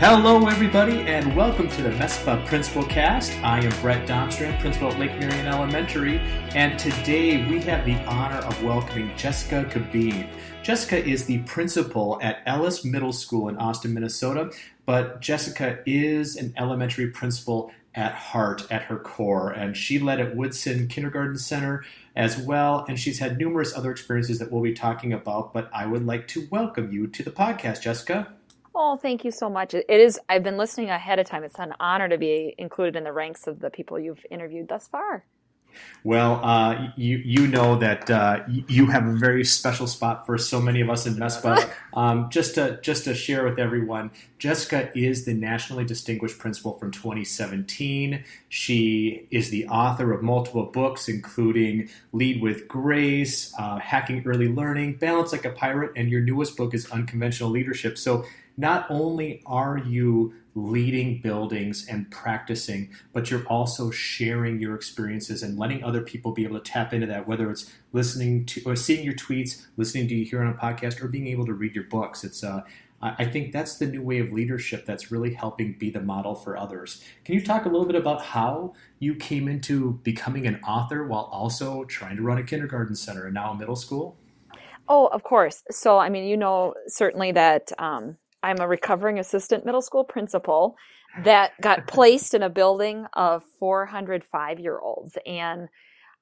Hello, everybody, and welcome to the MESPA Principal Cast. I am Brett Domstrand, principal at Lake Marion Elementary, and today we have the honor of welcoming Jessica Cabeen. Jessica is the principal at Ellis Middle School in Austin, Minnesota, but Jessica is an elementary principal at heart, at her core, and she led at Woodson Kindergarten Center as well, and she's had numerous other experiences that we'll be talking about. But I would like to welcome you to the podcast, Jessica. Oh, thank you so much. It is, I've been listening ahead of time. It's an honor to be included in the ranks of the people you've interviewed thus far. Well, uh, you you know that uh, you have a very special spot for so many of us in MESPA. Um, just to just to share with everyone, Jessica is the nationally distinguished principal from 2017. She is the author of multiple books, including Lead with Grace, uh, Hacking Early Learning, Balance Like a Pirate, and your newest book is Unconventional Leadership. So not only are you leading buildings and practicing, but you're also sharing your experiences and letting other people be able to tap into that, whether it's listening to or seeing your tweets, listening to you here on a podcast, or being able to read your books. It's uh, I think that's the new way of leadership that's really helping be the model for others. Can you talk a little bit about how you came into becoming an author while also trying to run a kindergarten center and now a middle school? Oh, of course. So, I mean, you know, certainly that um, I'm a recovering assistant middle school principal that got placed in a building of 405 year olds. And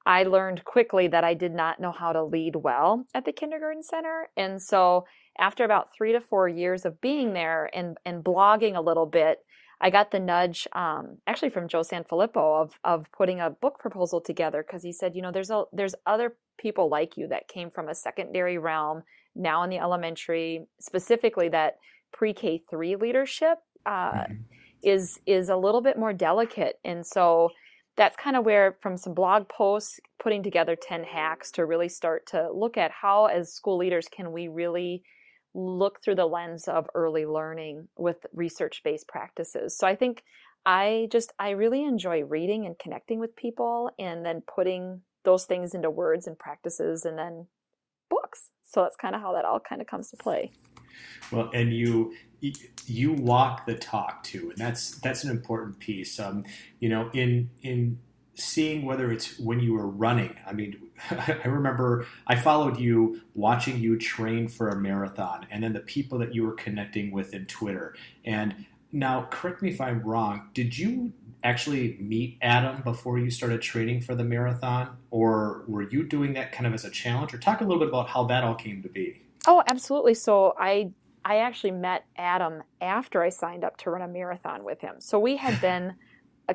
I learned quickly that I did not know how to lead well at the kindergarten center. And so, after about three to four years of being there and, and blogging a little bit, I got the nudge, um, actually from Joe Sanfelippo, of of putting a book proposal together because he said, you know, there's a there's other people like you that came from a secondary realm now in the elementary, specifically that pre-K three leadership uh, mm-hmm. is is a little bit more delicate, and so that's kind of where from some blog posts putting together 10 hacks to really start to look at how as school leaders can we really look through the lens of early learning with research based practices so i think i just i really enjoy reading and connecting with people and then putting those things into words and practices and then so that's kind of how that all kind of comes to play well, and you you walk the talk too, and that's that's an important piece. Um, you know, in in seeing whether it's when you were running. I mean, I remember I followed you watching you train for a marathon, and then the people that you were connecting with in Twitter. And now, correct me if I'm wrong. Did you actually meet Adam before you started training for the marathon, or were you doing that kind of as a challenge? Or talk a little bit about how that all came to be. Oh, absolutely. So I I actually met Adam after I signed up to run a marathon with him. So we had been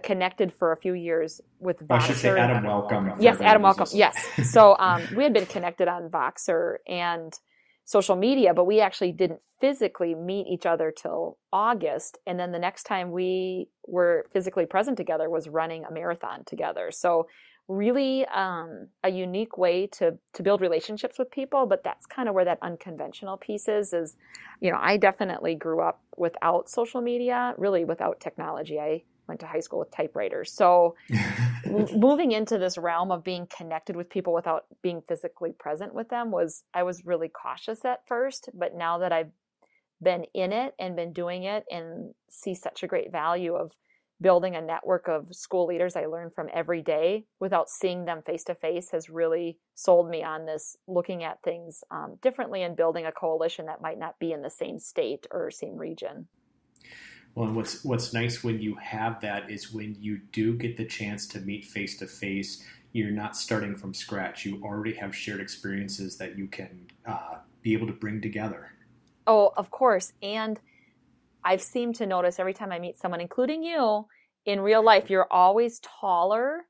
connected for a few years with Voxer. I should say Adam Welcome. Yes, Adam Welcome. Yes. So um, we had been connected on Voxer and social media, but we actually didn't physically meet each other till August. And then the next time we were physically present together was running a marathon together. So really um, a unique way to to build relationships with people but that's kind of where that unconventional piece is is you know i definitely grew up without social media really without technology i went to high school with typewriters so moving into this realm of being connected with people without being physically present with them was i was really cautious at first but now that i've been in it and been doing it and see such a great value of building a network of school leaders I learn from every day without seeing them face to face has really sold me on this looking at things um, differently and building a coalition that might not be in the same state or same region. Well, and what's what's nice when you have that is when you do get the chance to meet face to face, you're not starting from scratch. You already have shared experiences that you can uh, be able to bring together. Oh, of course, and I've seemed to notice every time I meet someone, including you, in real life, you're always taller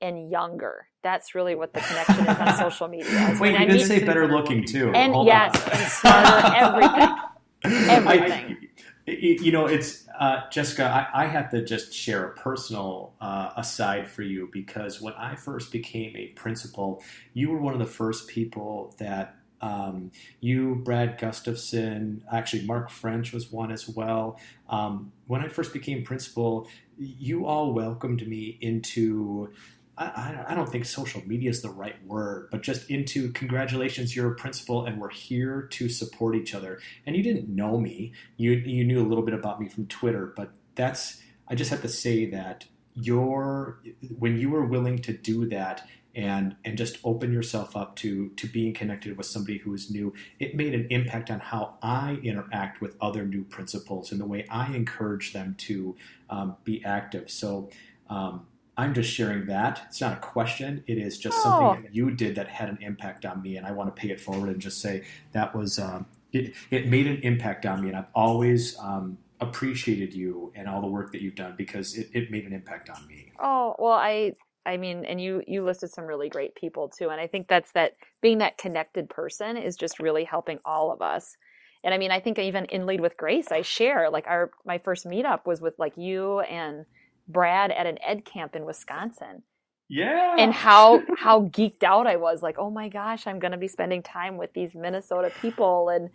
and younger. That's really what the connection is on social media. Wait, you did say better looking too. And Hold yes, on. and smarter, everything. Everything. I, you know, it's uh, Jessica. I, I, have to just share a personal uh, aside for you because when I first became a principal, you were one of the first people that um, you, Brad Gustafson, actually Mark French was one as well. Um, when I first became principal, you all welcomed me into I, I, don't think social media is the right word, but just into congratulations, you're a principal, and we're here to support each other. And you didn't know me; you you knew a little bit about me from Twitter, but that's I just have to say that your when you were willing to do that and and just open yourself up to to being connected with somebody who is new it made an impact on how i interact with other new principals and the way i encourage them to um, be active so um, i'm just sharing that it's not a question it is just oh. something that you did that had an impact on me and i want to pay it forward and just say that was um, it, it made an impact on me and i've always um, appreciated you and all the work that you've done because it, it made an impact on me oh well i I mean, and you you listed some really great people too, and I think that's that being that connected person is just really helping all of us. And I mean, I think even in Lead with Grace, I share like our my first meetup was with like you and Brad at an ed camp in Wisconsin. Yeah. And how how geeked out I was like, "Oh my gosh, I'm going to be spending time with these Minnesota people and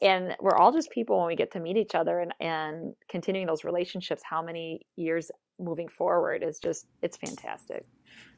and we're all just people when we get to meet each other and and continuing those relationships how many years moving forward is just it's fantastic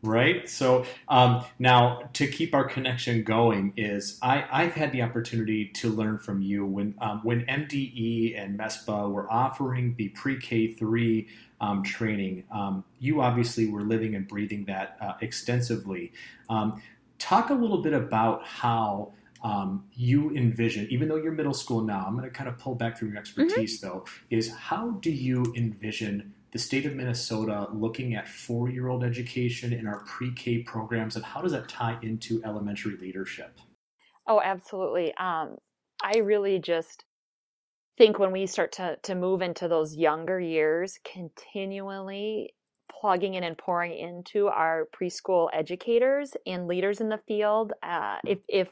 right so um, now to keep our connection going is I, i've had the opportunity to learn from you when um, when mde and mespa were offering the pre-k3 um, training um, you obviously were living and breathing that uh, extensively um, talk a little bit about how um, you envision, even though you're middle school now, I'm going to kind of pull back from your expertise mm-hmm. though, is how do you envision the state of Minnesota looking at four year old education in our pre K programs, and how does that tie into elementary leadership? Oh, absolutely. Um, I really just think when we start to, to move into those younger years, continually plugging in and pouring into our preschool educators and leaders in the field. Uh, if, if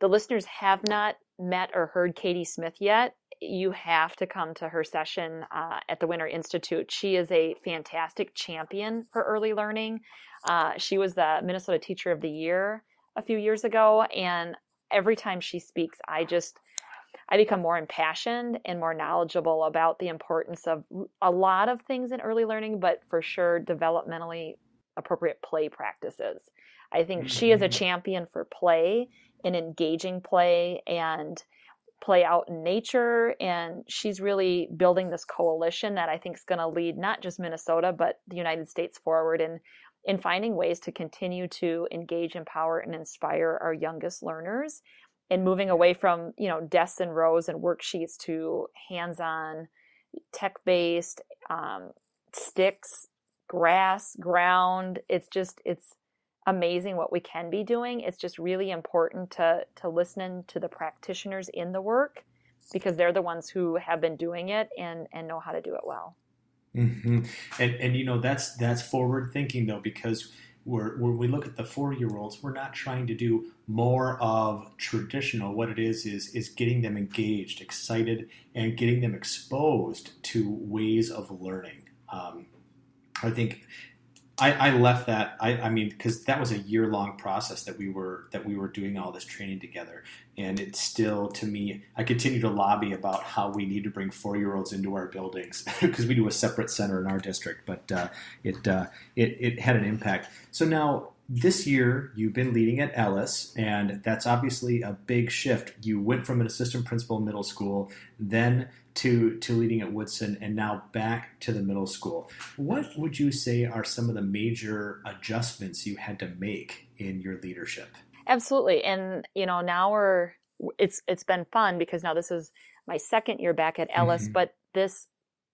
the listeners have not met or heard Katie Smith yet, you have to come to her session uh, at the Winter Institute. She is a fantastic champion for early learning. Uh, she was the Minnesota Teacher of the Year a few years ago, and every time she speaks, I just I become more impassioned and more knowledgeable about the importance of a lot of things in early learning, but for sure developmentally appropriate play practices. I think she is a mm-hmm. champion for play and engaging play and play out in nature. And she's really building this coalition that I think is going to lead not just Minnesota, but the United States forward in, in finding ways to continue to engage, empower, and inspire our youngest learners and moving away from, you know, desks and rows and worksheets to hands-on, tech-based, um, sticks, grass, ground. It's just, it's, amazing what we can be doing. It's just really important to to listen to the practitioners in the work because they're the ones who have been doing it and and know how to do it well. Mm-hmm. And and you know that's that's forward thinking though because we're, when we look at the four year olds, we're not trying to do more of traditional. What it is is is getting them engaged, excited, and getting them exposed to ways of learning. Um, I think I, I left that. I, I mean, because that was a year long process that we were that we were doing all this training together, and it's still to me. I continue to lobby about how we need to bring four year olds into our buildings because we do a separate center in our district, but uh, it, uh, it it had an impact. So now this year you've been leading at Ellis, and that's obviously a big shift. You went from an assistant principal in middle school, then to to leading at Woodson, and now back to the middle school. What would you say are some of the major adjustments you had to make in your leadership? Absolutely, and you know now we're it's it's been fun because now this is my second year back at Ellis, mm-hmm. but this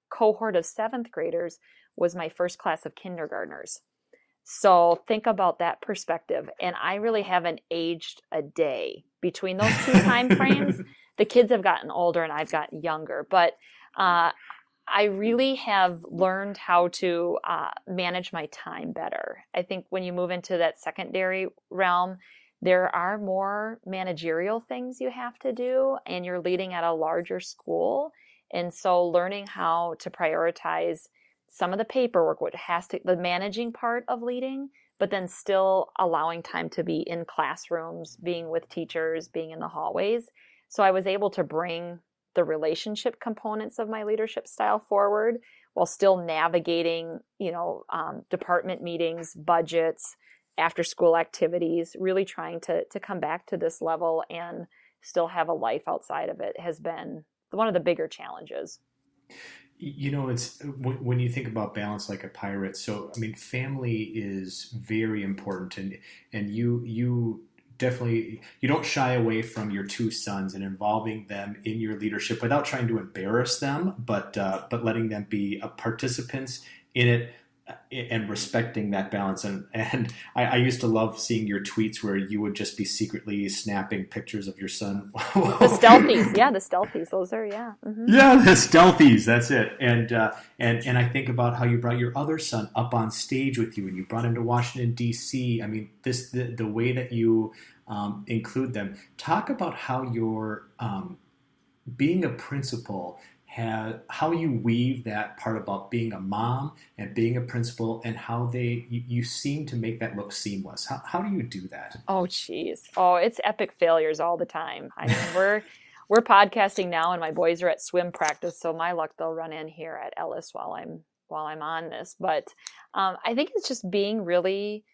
cohort of seventh graders was my first class of kindergartners. So think about that perspective. And I really haven't aged a day between those two time frames. The kids have gotten older and I've gotten younger, but uh, I really have learned how to uh, manage my time better. I think when you move into that secondary realm, there are more managerial things you have to do, and you're leading at a larger school. And so, learning how to prioritize some of the paperwork, what has to, the managing part of leading, but then still allowing time to be in classrooms, being with teachers, being in the hallways. So I was able to bring the relationship components of my leadership style forward while still navigating, you know, um, department meetings, budgets, after school activities, really trying to to come back to this level and still have a life outside of it has been one of the bigger challenges. You know, it's when you think about balance like a pirate. So, I mean, family is very important, and and you you definitely you don't shy away from your two sons and involving them in your leadership without trying to embarrass them, but uh, but letting them be participants in it and respecting that balance. And and I, I, used to love seeing your tweets where you would just be secretly snapping pictures of your son. the stealthies, yeah, the stealthies. Those are yeah. Mm-hmm. Yeah, the stealthies. That's it. And uh, and and I think about how you brought your other son up on stage with you, and you brought him to Washington D.C. I mean, this the the way that you um, include them. Talk about how your um, being a principal have, how you weave that part about being a mom and being a principal and how they you, you seem to make that look seamless. How, how do you do that? Oh jeez. Oh it's epic failures all the time. I mean we're we're podcasting now and my boys are at swim practice so my luck they'll run in here at ellis while i'm while i'm on this. But um, i think it's just being really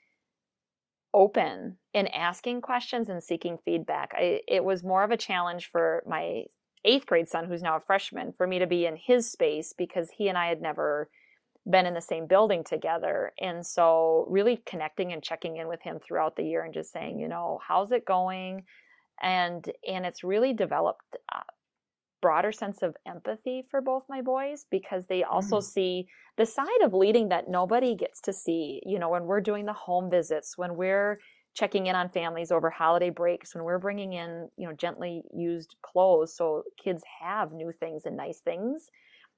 open in asking questions and seeking feedback. I, it was more of a challenge for my eighth grade son, who's now a freshman, for me to be in his space because he and I had never been in the same building together. And so, really connecting and checking in with him throughout the year and just saying, you know, how's it going? And and it's really developed a broader sense of empathy for both my boys because they also mm. see the side of leading that nobody gets to see. You know, when we're doing the home visits, when we're checking in on families over holiday breaks when we're bringing in you know gently used clothes so kids have new things and nice things.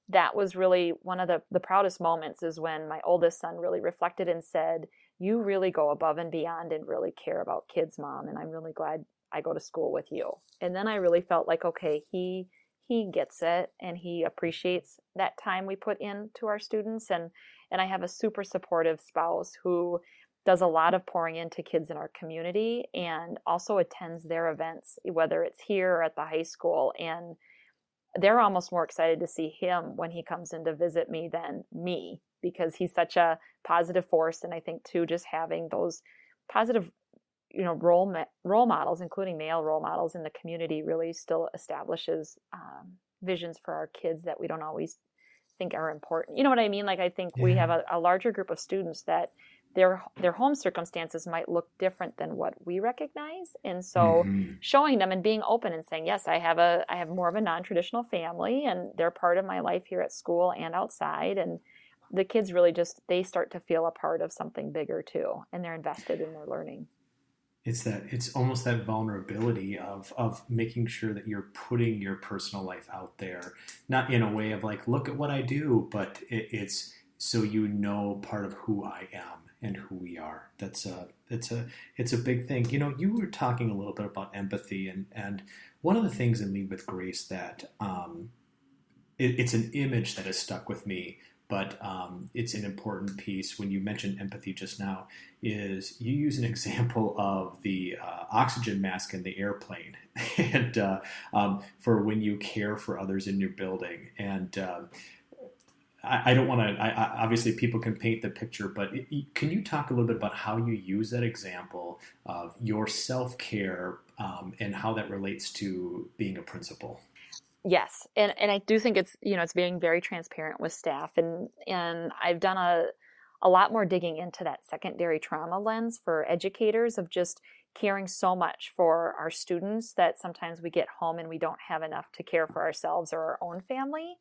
That was really one of the, the proudest moments is when my oldest son really reflected and said you really go above and beyond and really care about kids mom and i'm really glad i go to school with you. And then i really felt like okay he he gets it and he appreciates that time we put into our students and and i have a super supportive spouse who does a lot of pouring into kids in our community and also attends their events, whether it's here or at the high school. And they're almost more excited to see him when he comes in to visit me than me because he's such a positive force. And I think, too, just having those positive you know role role models including male role models in the community really still establishes um, visions for our kids that we don't always think are important you know what i mean like i think yeah. we have a, a larger group of students that their their home circumstances might look different than what we recognize. And so mm-hmm. showing them and being open and saying yes i have a i have more of a non-traditional family and they're part of my life here at school and outside. And the kids really just they start to feel a part of something bigger too and they're invested in their learning. It's that it's almost that vulnerability of of making sure that you're putting your personal life out there not in a way of like look at what i do but it, it's so you know part of who i am and who we are. That's a it's a it's a big thing. You know, you were talking a little bit about empathy, and and one of the things in Lead with Grace that um, it, it's an image that has stuck with me, but um, it's an important piece. When you mentioned empathy just now, is you use an example of the uh, oxygen mask in the airplane, and uh, um, for when you care for others in your building, and uh, I, don't want to. obviously, people can paint the picture, but it, can you talk a little bit about how you use that example of your self care um, and how that relates to being a principal? Yes, and and I do think it's you know it's being very transparent with staff, and and I've done a a lot more digging into that secondary trauma lens for educators of just caring so much for our students that sometimes we get home and we don't have enough to care for ourselves or our own family.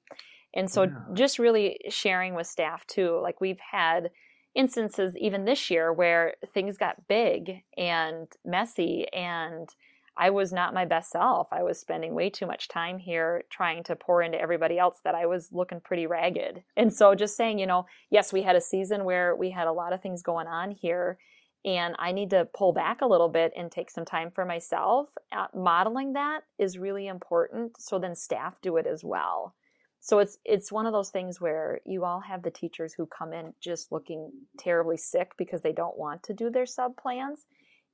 And so yeah. just really sharing with staff too, like we've had instances even this year where things got big and messy and I was not my best self. I was spending way too much time here trying to pour into everybody else that I was looking pretty ragged. And so just saying, you know, yes, we had a season where we had a lot of things going on here and I need to pull back a little bit and take some time for myself. Uh, modeling that is really important so then staff do it as well so it's it's one of those things where you all have the teachers who come in just looking terribly sick because they don't want to do their sub plans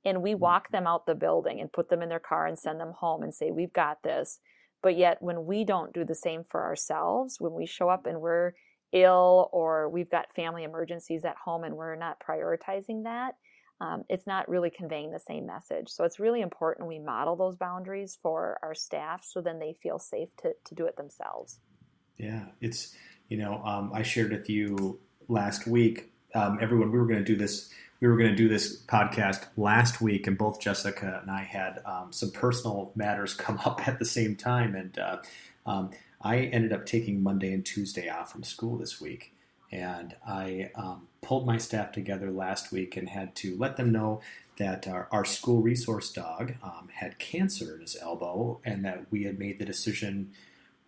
and we walk mm-hmm. them out the building and put them in their car and send them home and say we've got this but yet when we don't do the same for ourselves when we show up and we're ill or we've got family emergencies at home and we're not prioritizing that, um, it's not really conveying the same message. So it's really important we model those boundaries for our staff so then they feel safe to, to do it themselves. Yeah, it's, you know, um, I shared with you last week, um, everyone, we were going to do this. We were going to do this podcast last week, and both Jessica and I had um, some personal matters come up at the same time. And uh, um, I ended up taking Monday and Tuesday off from school this week. And I um, pulled my staff together last week and had to let them know that our, our school resource dog um, had cancer in his elbow and that we had made the decision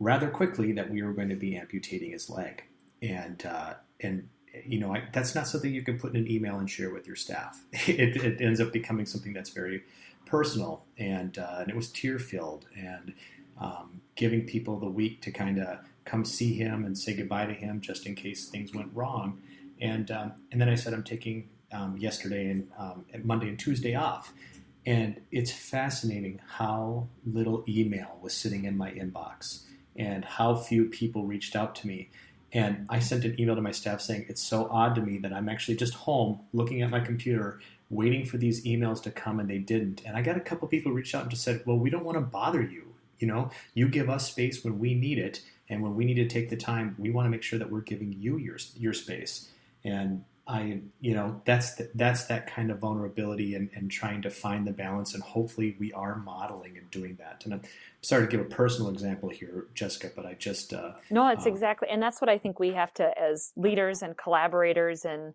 rather quickly that we were going to be amputating his leg. And, uh, and you know, I, that's not something you can put in an email and share with your staff. It, it ends up becoming something that's very personal, and, uh, and it was tear filled. And um, giving people the week to kind of come see him and say goodbye to him just in case things went wrong. And um, and then I said I'm taking um, yesterday and, um, and Monday and Tuesday off. And it's fascinating how little email was sitting in my inbox and how few people reached out to me. And I sent an email to my staff saying it's so odd to me that I'm actually just home looking at my computer, waiting for these emails to come, and they didn't. And I got a couple people reached out and just said, "Well, we don't want to bother you. You know, you give us space when we need it, and when we need to take the time, we want to make sure that we're giving you your your space. And I, you know, that's the, that's that kind of vulnerability and, and trying to find the balance, and hopefully we are modeling and doing that. And I'm sorry to give a personal example here, Jessica, but I just uh, no, it's um, exactly, and that's what I think we have to as leaders and collaborators and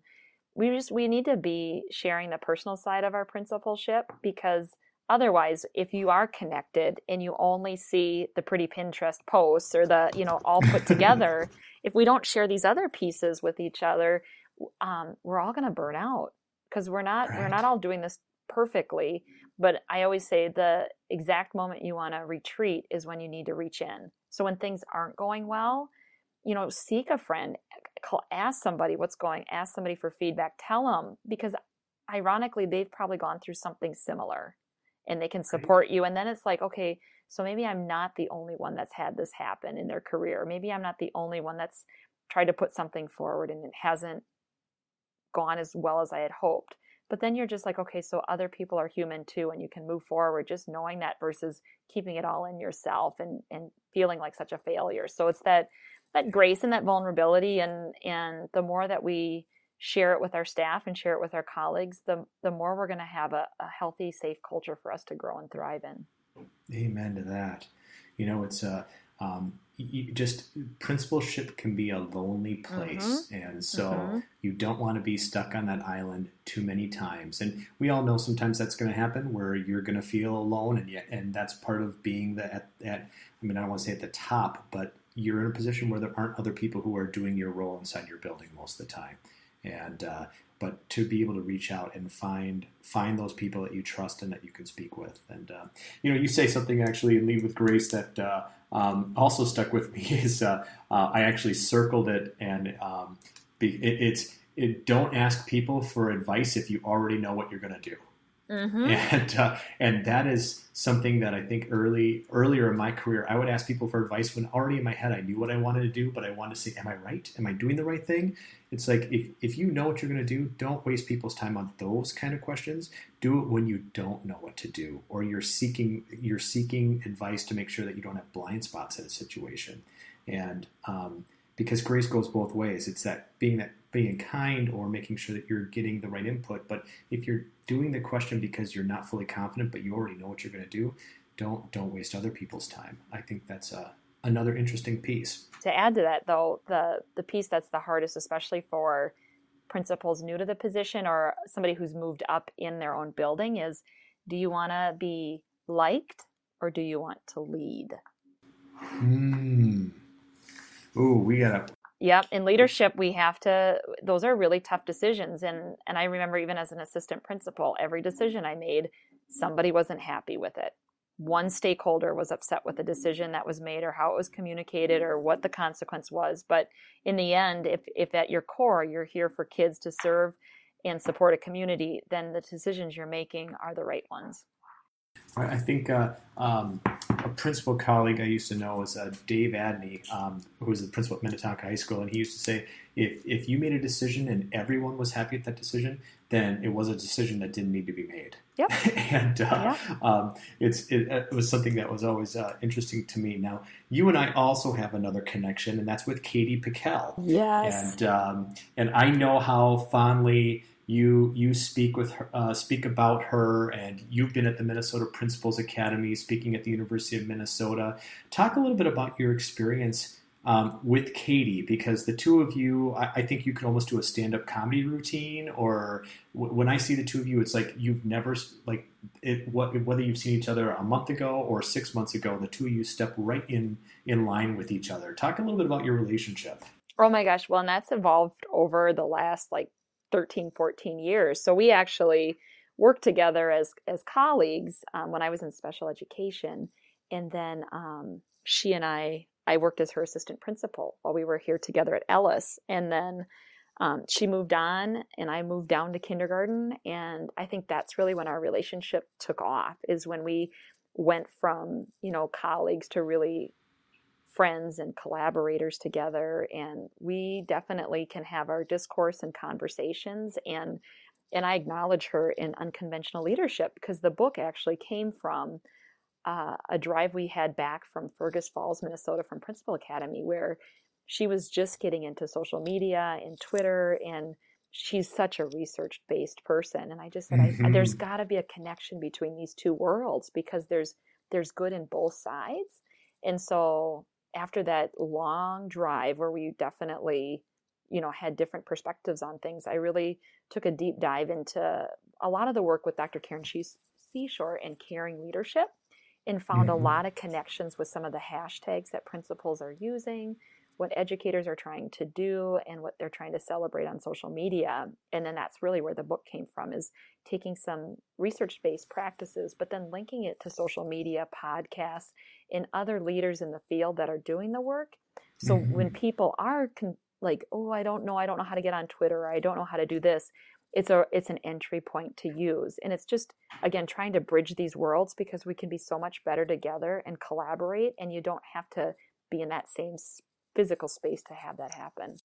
we just we need to be sharing the personal side of our principalship because otherwise if you are connected and you only see the pretty pinterest posts or the you know all put together if we don't share these other pieces with each other um, we're all going to burn out because we're not right. we're not all doing this perfectly but i always say the exact moment you want to retreat is when you need to reach in so when things aren't going well you know seek a friend call, ask somebody what's going ask somebody for feedback tell them because ironically they've probably gone through something similar and they can support right. you. And then it's like, okay, so maybe I'm not the only one that's had this happen in their career. Maybe I'm not the only one that's tried to put something forward and it hasn't gone as well as I had hoped. But then you're just like, okay, so other people are human too, and you can move forward just knowing that versus keeping it all in yourself and, and feeling like such a failure. So it's that that grace and that vulnerability and and the more that we share it with our staff and share it with our colleagues, the, the more we're going to have a, a, healthy, safe culture for us to grow and thrive in. Amen to that. You know, it's a, uh, um, you just principalship can be a lonely place. Mm-hmm. And so mm-hmm. you don't want to be stuck on that island too many times. And we all know sometimes that's going to happen where you're going to feel alone. And yet, and that's part of being the, at, at, I mean, I don't want to say at the top, but you're in a position where there aren't other people who are doing your role inside your building most of the time and uh, but to be able to reach out and find find those people that you trust and that you can speak with. And uh, you know you say something actually in lead with grace that uh, um, also stuck with me is uh, uh, i actually circled it and um, it, it's it, don't ask people for advice if you already know what you're going to do Mm-hmm. And uh, and that is something that I think early earlier in my career I would ask people for advice when already in my head I knew what I wanted to do, but I wanted to say, "Am I right? Am I doing the right thing?" It's like if if you know what you're going to do, don't waste people's time on those kind of questions. Do it when you don't know what to do, or you're seeking you're seeking advice to make sure that you don't have blind spots in a situation. And um, because grace goes both ways, it's that being that being kind or making sure that you're getting the right input. But if you're doing the question because you're not fully confident, but you already know what you're going to do, don't don't waste other people's time. I think that's a, another interesting piece. To add to that, though, the the piece that's the hardest, especially for principals new to the position or somebody who's moved up in their own building, is do you want to be liked or do you want to lead? Hmm. Ooh, we gotta Yep, in leadership we have to those are really tough decisions and and I remember even as an assistant principal every decision I made somebody wasn't happy with it. One stakeholder was upset with the decision that was made or how it was communicated or what the consequence was, but in the end if if at your core you're here for kids to serve and support a community, then the decisions you're making are the right ones. I think uh, um, a principal colleague I used to know was uh, Dave Adney, um, who was the principal at Minnetonka High School, and he used to say, if if you made a decision and everyone was happy with that decision, then it was a decision that didn't need to be made. Yep. and uh, yep. Um, it's it, it, was something that was always uh, interesting to me. Now, you and I also have another connection, and that's with Katie Pekel. Yes. And um, and I know how fondly you you speak with her, uh, speak about her, and you've been at the Minnesota Principals Academy, speaking at the University of Minnesota. Talk a little bit about your experience um, with Katie because the two of you, I, I think you could almost do a stand up comedy routine. Or w- when I see the two of you, it's like you've never like it. What, whether you've seen each other a month ago or six months ago, the two of you step right in in line with each other. Talk a little bit about your relationship. Oh my gosh! Well, and that's evolved over the last like 13, 14 years. So we actually worked together as as colleagues um, when I was in special education, and then um, she and I I worked as her assistant principal while we were here together at Ellis. And then um, she moved on and I moved down to kindergarten. And I think that's really when our relationship took off, is when we went from, you know, colleagues to really friends and collaborators together. And we definitely can have our discourse and conversations. And and I acknowledge her in unconventional leadership because the book actually came from uh, a drive we had back from Fergus Falls, Minnesota, from Principal Academy, where she was just getting into social media and Twitter, and she's such a research based person. And I just said, mm-hmm. I, there's got to be a connection between these two worlds because there's there's good in both sides. And so after that long drive where we definitely you know had different perspectives on things i really took a deep dive into a lot of the work with dr karen seashore and caring leadership and found mm-hmm. a lot of connections with some of the hashtags that principals are using, what educators are trying to do, and what they're trying to celebrate on social media. And then that's really where the book came from is taking some research-based practices, but then linking it to social media, podcasts, and other leaders in the field that are doing the work. So mm-hmm. when people are con- like, oh, I don't know, I don't know how to get on Twitter, or I don't know how to do this, it's a it's an entry point to use and it's just again trying to bridge these worlds because we can be so much better together and collaborate and you don't have to be in that same physical space to have that happen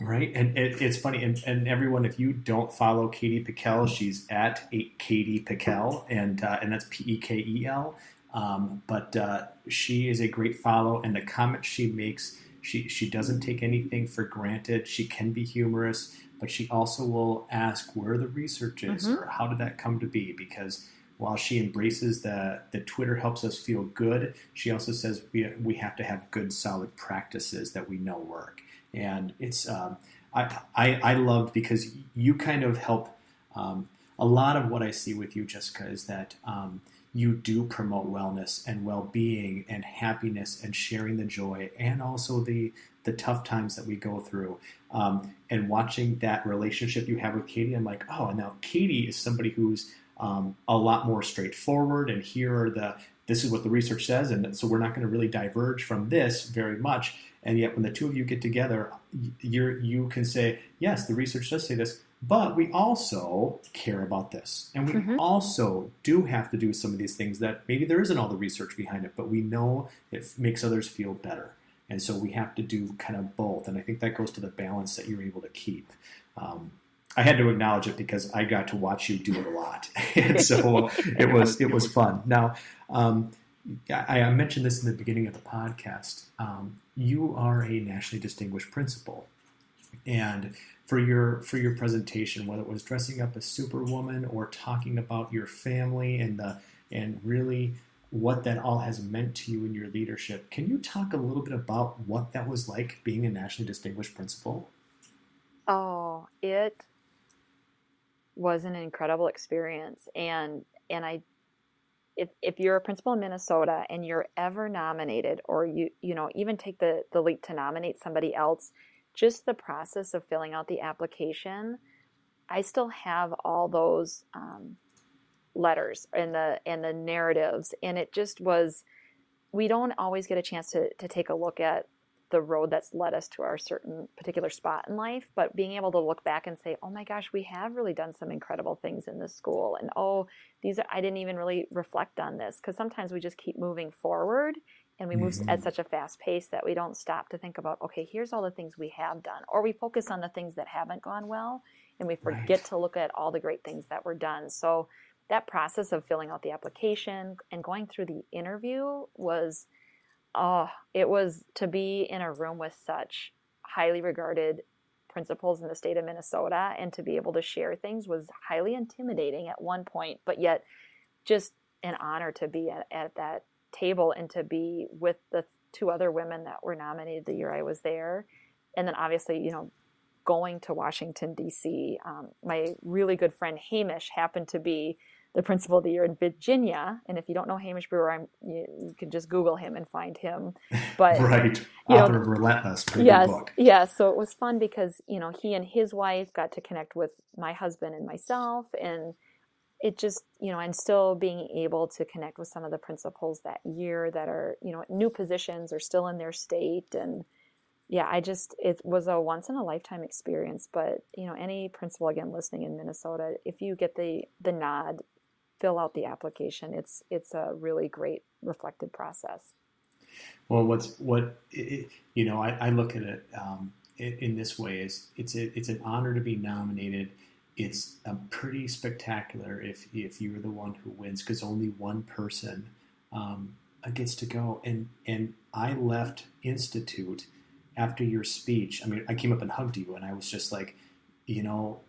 right and it, it's funny and, and, everyone if you don't follow katie pekel she's at katie pekel and uh, and that's p-e-k-e-l um, but uh, she is a great follow and the comments she makes she she doesn't take anything for granted she can be humorous but she also will ask where the research is mm-hmm. or how did that come to be because while she embraces that the Twitter helps us feel good, she also says we, we have to have good, solid practices that we know work. And it's um, I, I, I love because you kind of help. Um, a lot of what I see with you, Jessica, is that um, you do promote wellness and well-being and happiness and sharing the joy and also the the tough times that we go through. Um, and watching that relationship you have with Katie, I'm like, oh, now Katie is somebody who's um, a lot more straightforward. And here are the this is what the research says, and so we're not going to really diverge from this very much. And yet, when the two of you get together, you you can say, yes, the research does say this, but we also care about this. And we mm-hmm. also do have to do some of these things that maybe there isn't all the research behind it, but we know it makes others feel better. And so we have to do kind of both. And I think that goes to the balance that you're able to keep. Um, I had to acknowledge it because I got to watch you do it a lot, and so it was it was fun. Now, um, I, I, mentioned this in the beginning of the podcast. Um, you are a nationally distinguished principal, and for your for your presentation, whether it was dressing up as Superwoman or talking about your family and the and really what that all has meant to you in your leadership. Can you talk a little bit about what that was like being a nationally distinguished principal? Oh, it was an incredible experience and and I if if you're a principal in Minnesota and you're ever nominated or you you know even take the the leap to nominate somebody else just the process of filling out the application I still have all those um, letters and the and the narratives and it just was we don't always get a chance to, to take a look at the road that's led us to our certain particular spot in life, but being able to look back and say, "Oh my gosh, we have really done some incredible things in this school," and oh, these are, I didn't even really reflect on this because sometimes we just keep moving forward and we move mm-hmm. at such a fast pace that we don't stop to think about, okay, here's all the things we have done, or we focus on the things that haven't gone well, and we forget right. to look at all the great things that were done. So that process of filling out the application and going through the interview was oh, it was to be in a room with such highly regarded principals in the state of Minnesota and to be able to share things was highly intimidating at one point, but yet just an honor to be at, at that table and to be with the two other women that were nominated the year I was there. And then obviously, you know, going to Washington, D.C., um, my really good friend Hamish happened to be the principal of the year in Virginia. And if you don't know Hamish Brewer, I'm, you, you can just Google him and find him. But right, you author know, of Relentless, yes, yes. So it was fun because you know he and his wife got to connect with my husband and myself, and it just you know, and still being able to connect with some of the principals that year that are you know new positions or still in their state and yeah, I just it was a once in a lifetime experience. But you know, any principal again listening in Minnesota, if you get the the nod fill out the application. It's it's a really great reflective process. Well, what's what you know, I, I look at it um, in this way: is it's a, it's an honor to be nominated. It's pretty spectacular if if you're the one who wins because only one person um, gets to go. And and I left institute after your speech. I mean, I came up and hugged you, and I was just like, you know,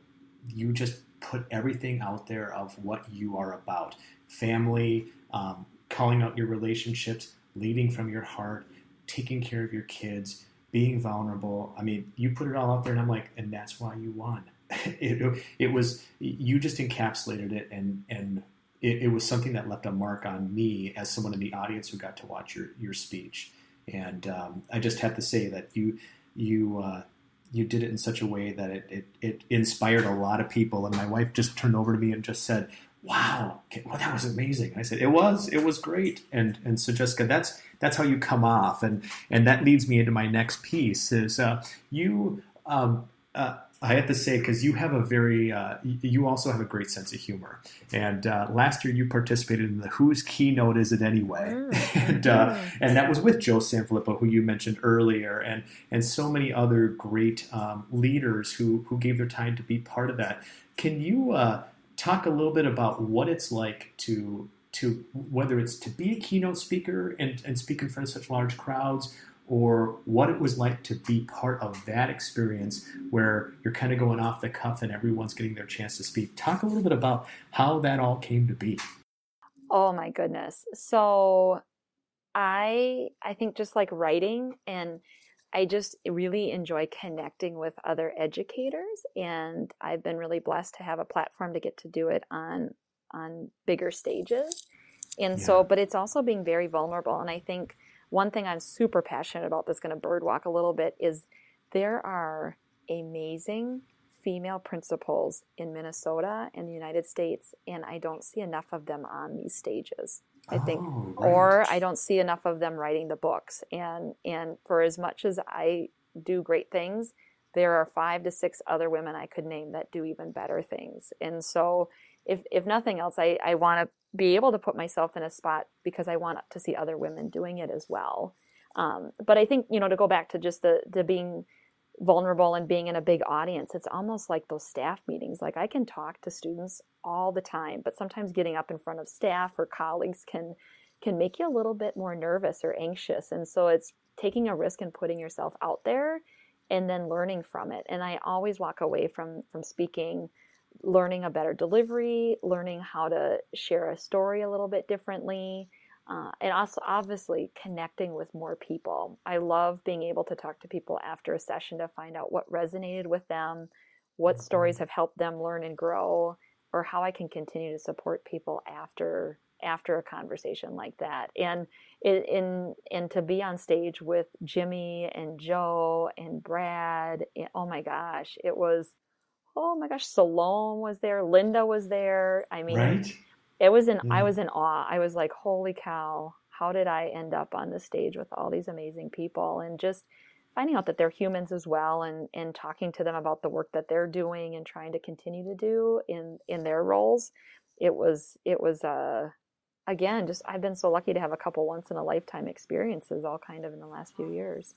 you just put everything out there of what you are about family, um, calling out your relationships, leading from your heart, taking care of your kids, being vulnerable. I mean, you put it all out there, and I'm like, and that's why you won. it, it was you just encapsulated it, and and it, it, was something that left a mark on me as someone in the audience who got to watch your your speech. And um, I just have to say that you you uh, you did it in such a way that it, it, it inspired a lot of people. And my wife just turned over to me and just said, wow, well, that was amazing. I said, it was, it was great. And, and so Jessica, that's, that's how you come off. And, and that leads me into my next piece is, uh, you, um, uh, I have to say because you have a very, uh, you also have a great sense of humor. And uh, last year you participated in the Whose Keynote Is It Anyway? Mm. and uh, and that was with Joe Sanfelippo, who you mentioned earlier, and and so many other great um, leaders who who gave their time to be part of that. Can you uh, talk a little bit about what it's like to to whether it's to be a keynote speaker and, and speak in front of such large crowds or what it was like to be part of that experience where you're kind of going off the cuff and everyone's getting their chance to speak. Talk a little bit about how that all came to be. Oh my goodness. So I I think just like writing and I just really enjoy connecting with other educators and I've been really blessed to have a platform to get to do it on on bigger stages. And yeah. so but it's also being very vulnerable and I think one thing I'm super passionate about that's going to birdwalk a little bit is there are amazing female principals in Minnesota and the United States, and I don't see enough of them on these stages. I think, oh, right. or I don't see enough of them writing the books. And and for as much as I do great things, there are five to six other women I could name that do even better things. And so, if if nothing else, I I want to be able to put myself in a spot because I want to see other women doing it as well. Um, but I think you know to go back to just the the being vulnerable and being in a big audience, it's almost like those staff meetings. Like I can talk to students all the time, but sometimes getting up in front of staff or colleagues can can make you a little bit more nervous or anxious. And so it's taking a risk and putting yourself out there and then learning from it. And I always walk away from from speaking learning a better delivery, learning how to share a story a little bit differently, uh, and also obviously connecting with more people. I love being able to talk to people after a session to find out what resonated with them, what stories have helped them learn and grow, or how I can continue to support people after after a conversation like that. And in and to be on stage with Jimmy and Joe and Brad, oh my gosh, it was oh my gosh, Salome was there, Linda was there. I mean, right? it was in. I was in awe. I was like, holy cow! How did I end up on the stage with all these amazing people? And just finding out that they're humans as well and, and talking to them about the work that they're doing and trying to continue to do in, in their roles. It was, it was, uh, again, just, I've been so lucky to have a couple once in a lifetime experiences all kind of in the last few years.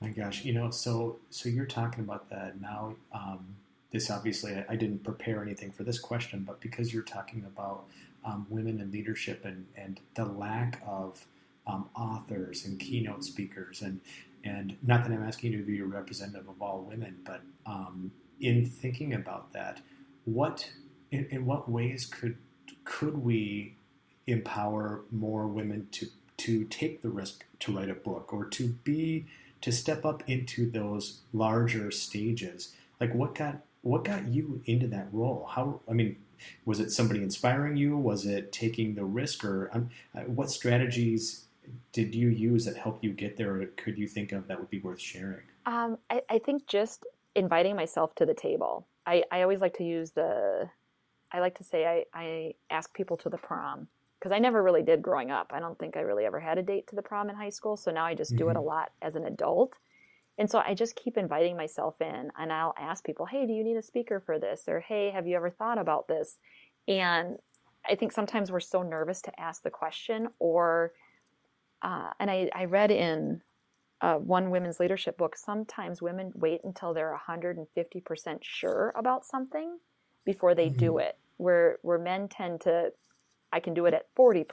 My gosh, you know, so, so you're talking about that now. Um, this obviously, I, I didn't prepare anything for this question, but because you're talking about um, women in leadership and, and the lack of um, authors and keynote speakers and and not that I'm asking you to be a representative of all women, but um, in thinking about that, what in, in, what ways could could we empower more women to to take the risk to write a book or to be to step up into those larger stages? Like what got what got you into that role? How I mean, was it somebody inspiring you? Was it taking the risk, or um, uh, what strategies did you use that helped you get there or could you think of that would be worth sharing um, I, I, think just inviting myself to the table I, I, always like to use the i like to say i, I ask people to the prom because i never really did growing up i don't think i really ever had a date to the prom in high school so now i just mm-hmm. do it a mm-hmm. lot as an adult and so i just keep inviting myself in and i'll ask people hey do you need a speaker for this or hey have you ever thought about this and i think sometimes we're so nervous to ask the question or uh, and I, I, read in uh, one women's leadership book sometimes women wait until they're 150% sure about something before they mm-hmm. do it where where men tend to i can do it at 40%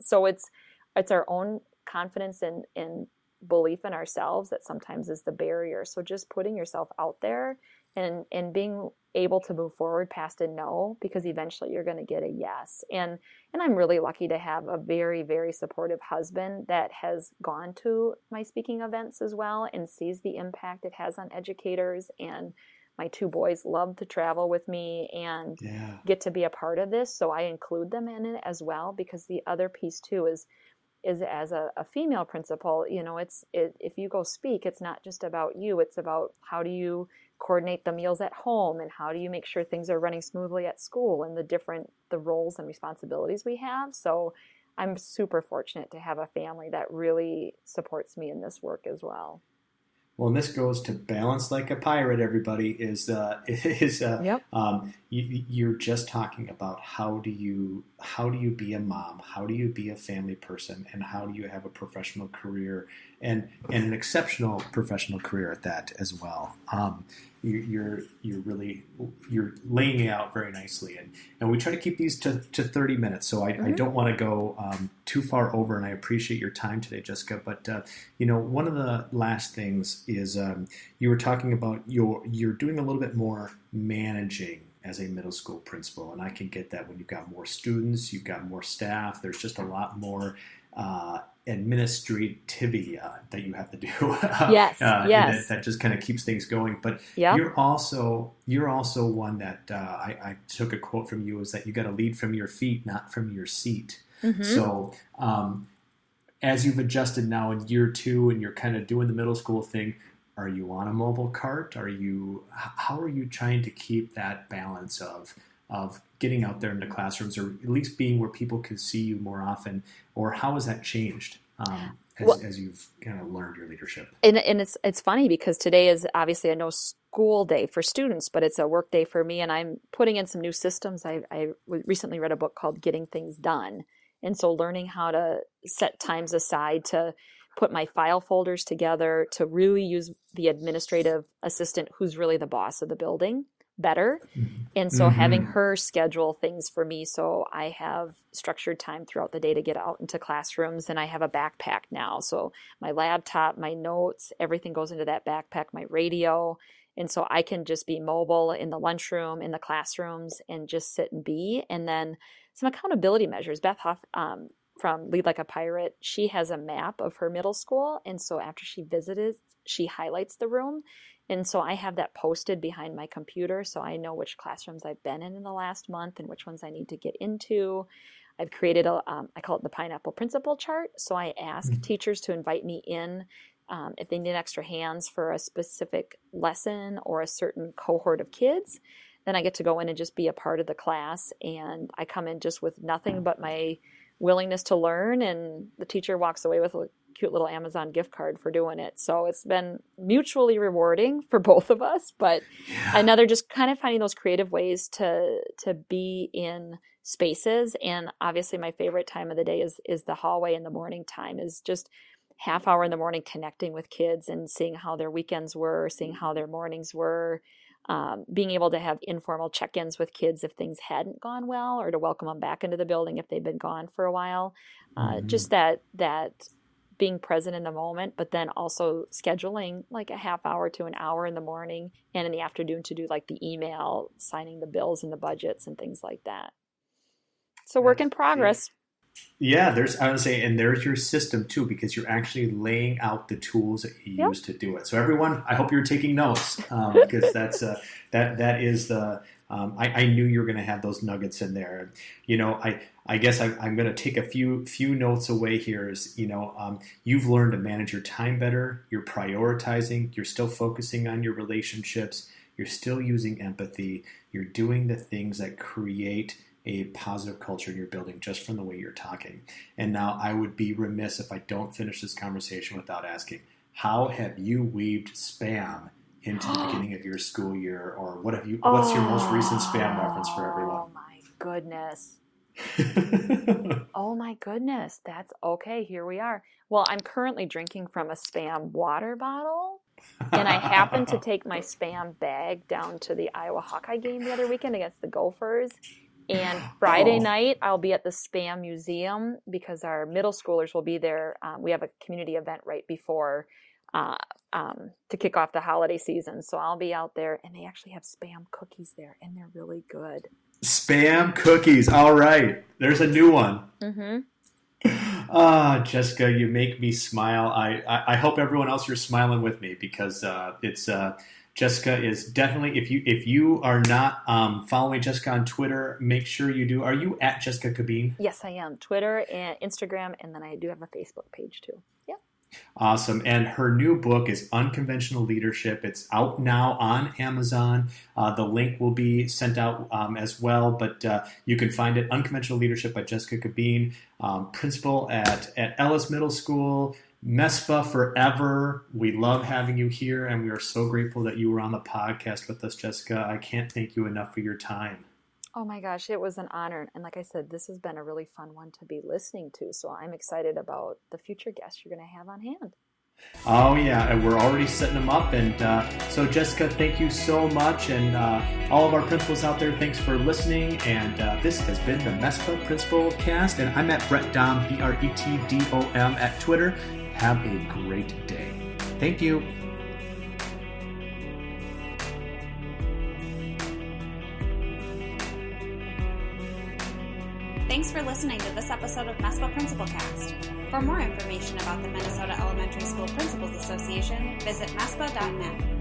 so it's it's our own confidence and in, belief in ourselves that sometimes is the barrier. So just putting yourself out there and and being able to move forward past a no because eventually you're going to get a yes. And and I'm really lucky to have a very very supportive husband that has gone to my speaking events as well and sees the impact it has on educators and my two boys love to travel with me and yeah. get to be a part of this so I include them in it as well because the other piece too is is as a, a female principal you know it's it, if you go speak it's not just about you it's about how do you coordinate the meals at home and how do you make sure things are running smoothly at school and the different the roles and responsibilities we have so i'm super fortunate to have a family that really supports me in this work as well well, and this goes to balance like a pirate. Everybody is uh, is uh, yep. um, you, you're just talking about how do you how do you be a mom, how do you be a family person, and how do you have a professional career and and an exceptional professional career at that as well. Um, you're you're really you're laying it out very nicely. And and we try to keep these to, to 30 minutes. So I, mm-hmm. I don't want to go um, too far over and I appreciate your time today Jessica. But uh, you know one of the last things is um, you were talking about your you're doing a little bit more managing as a middle school principal and I can get that when you've got more students you've got more staff there's just a lot more uh, administrativity uh, that you have to do. yes, uh, yes. That, that, just kind of keeps things going. But yep. you're also you're also one that uh, I, I, took a quote from you is that you got to lead from your feet, not from your seat. Mm-hmm. So um, as you've adjusted now in year two, and you're kind of doing the middle school thing. Are you on a mobile cart? Are you? How are you trying to keep that balance of of getting out there into classrooms or at least being where people can see you more often or how has that changed um, as, well, as, you've kind of learned your leadership and, and it's it's funny because today is obviously a no school day for students but it's a work day for me and i'm putting in some new systems i, I recently read a book called getting things done and so learning how to set times aside to put my file folders together to really use the administrative assistant who's really the boss of the building better. Mm-hmm. And so mm-hmm. having her schedule things for me so I have structured time throughout the day to get out into classrooms and I have a backpack now. So my laptop, my notes, everything goes into that backpack, my radio. And so I can just be mobile in the lunchroom, in the classrooms, and just sit and be. And then some accountability measures. Beth Houf um, from Lead Like a Pirate, she has a map of her middle school. And so after she visited, she highlights the room and so I have that posted behind my computer so I know which classrooms I've been in in the last month and which ones I need to get into. I've created a, um, I call it the pineapple principal chart. So I ask mm-hmm. teachers to invite me in um, if they need extra hands for a specific lesson or a certain cohort of kids. Then I get to go in and just be a part of the class. And I come in just with nothing but my willingness to learn. And the teacher walks away with a cute little Amazon gift card for doing it. So it's been mutually rewarding for both of us, but yeah. another just kind of finding those creative ways to to be in spaces and obviously my favorite time of the day is is the hallway in the morning time is just half hour in the morning connecting with kids and seeing how their weekends were, seeing mm-hmm. how their mornings were, um, being able to have informal check-ins with kids if things hadn't gone well, or to welcome them back into the building if they've been gone for a while. Uh, mm-hmm. Just that that being present in the moment, but then also scheduling like a half hour to an hour in the morning and in the afternoon to do like the email, signing the bills and the budgets and things like that. So work in progress. Yeah, there's I would say, and there's your system too, because you're actually laying out the tools that you yep. use to do it. So everyone, I hope you're taking notes um, because that's uh, that that is the. Um, I, I, knew you were going to have those nuggets in there. You know, I I guess I, am going to take a few few notes away here. Is you know, um, you've learned to manage your time better. You're prioritizing. You're still focusing on your relationships. You're still using empathy. You're doing the things that create a positive culture you're building just from the way you're talking. And now I would be remiss if I don't finish this conversation without asking, how have you weaved spam into the beginning of your school year or what have you what's your most recent spam reference for everyone? Oh my goodness. oh my goodness. That's okay. Here we are. Well, I'm currently drinking from a spam water bottle. and I happened to take my spam bag down to the Iowa Hawkeye game the other weekend against the Gophers. And Friday oh. night, I'll be at the Spam Museum because our middle schoolers will be there. Um, we have a community event right before uh, um, to kick off the holiday season. So I'll be out there, and they actually have Spam cookies there, and they're really good. Spam cookies. All right. There's a new one. Mm-hmm. Ah, Jessica, you make me smile. I, I, I, hope everyone else you're smiling with me because uh, it's uh, Jessica is definitely if you if you are not um, following Jessica on Twitter, make sure you do. Are you at Jessica Cabeen? Yes, I am. Twitter and Instagram, and then I do have a Facebook page too. Yeah. Awesome. And her new book is Unconventional Leadership. It's out now on Amazon. Uh, the link will be sent out um, as well, but uh, you can find it Unconventional Leadership by Jessica Cabeen, um, principal at, at Ellis Middle School. MESPA forever. We love having you here, and we are so grateful that you were on the podcast with us, Jessica. I can't thank you enough for your time. Oh my gosh, it was an honor. And like I said, this has been a really fun one to be listening to. So I'm excited about the future guests you're going to have on hand. Oh, yeah, and we're already setting them up. And uh, so, Jessica, thank you so much. And uh, all of our principals out there, thanks for listening. And uh, this has been the MESPA Principal Cast. And I'm at Brett Dom, B R E T D O M, at Twitter. Have a great day. Thank you. Thanks for listening to this episode of MESPA Principal Cast. For more information about the Minnesota Elementary School Principals Association, visit MESPA.net.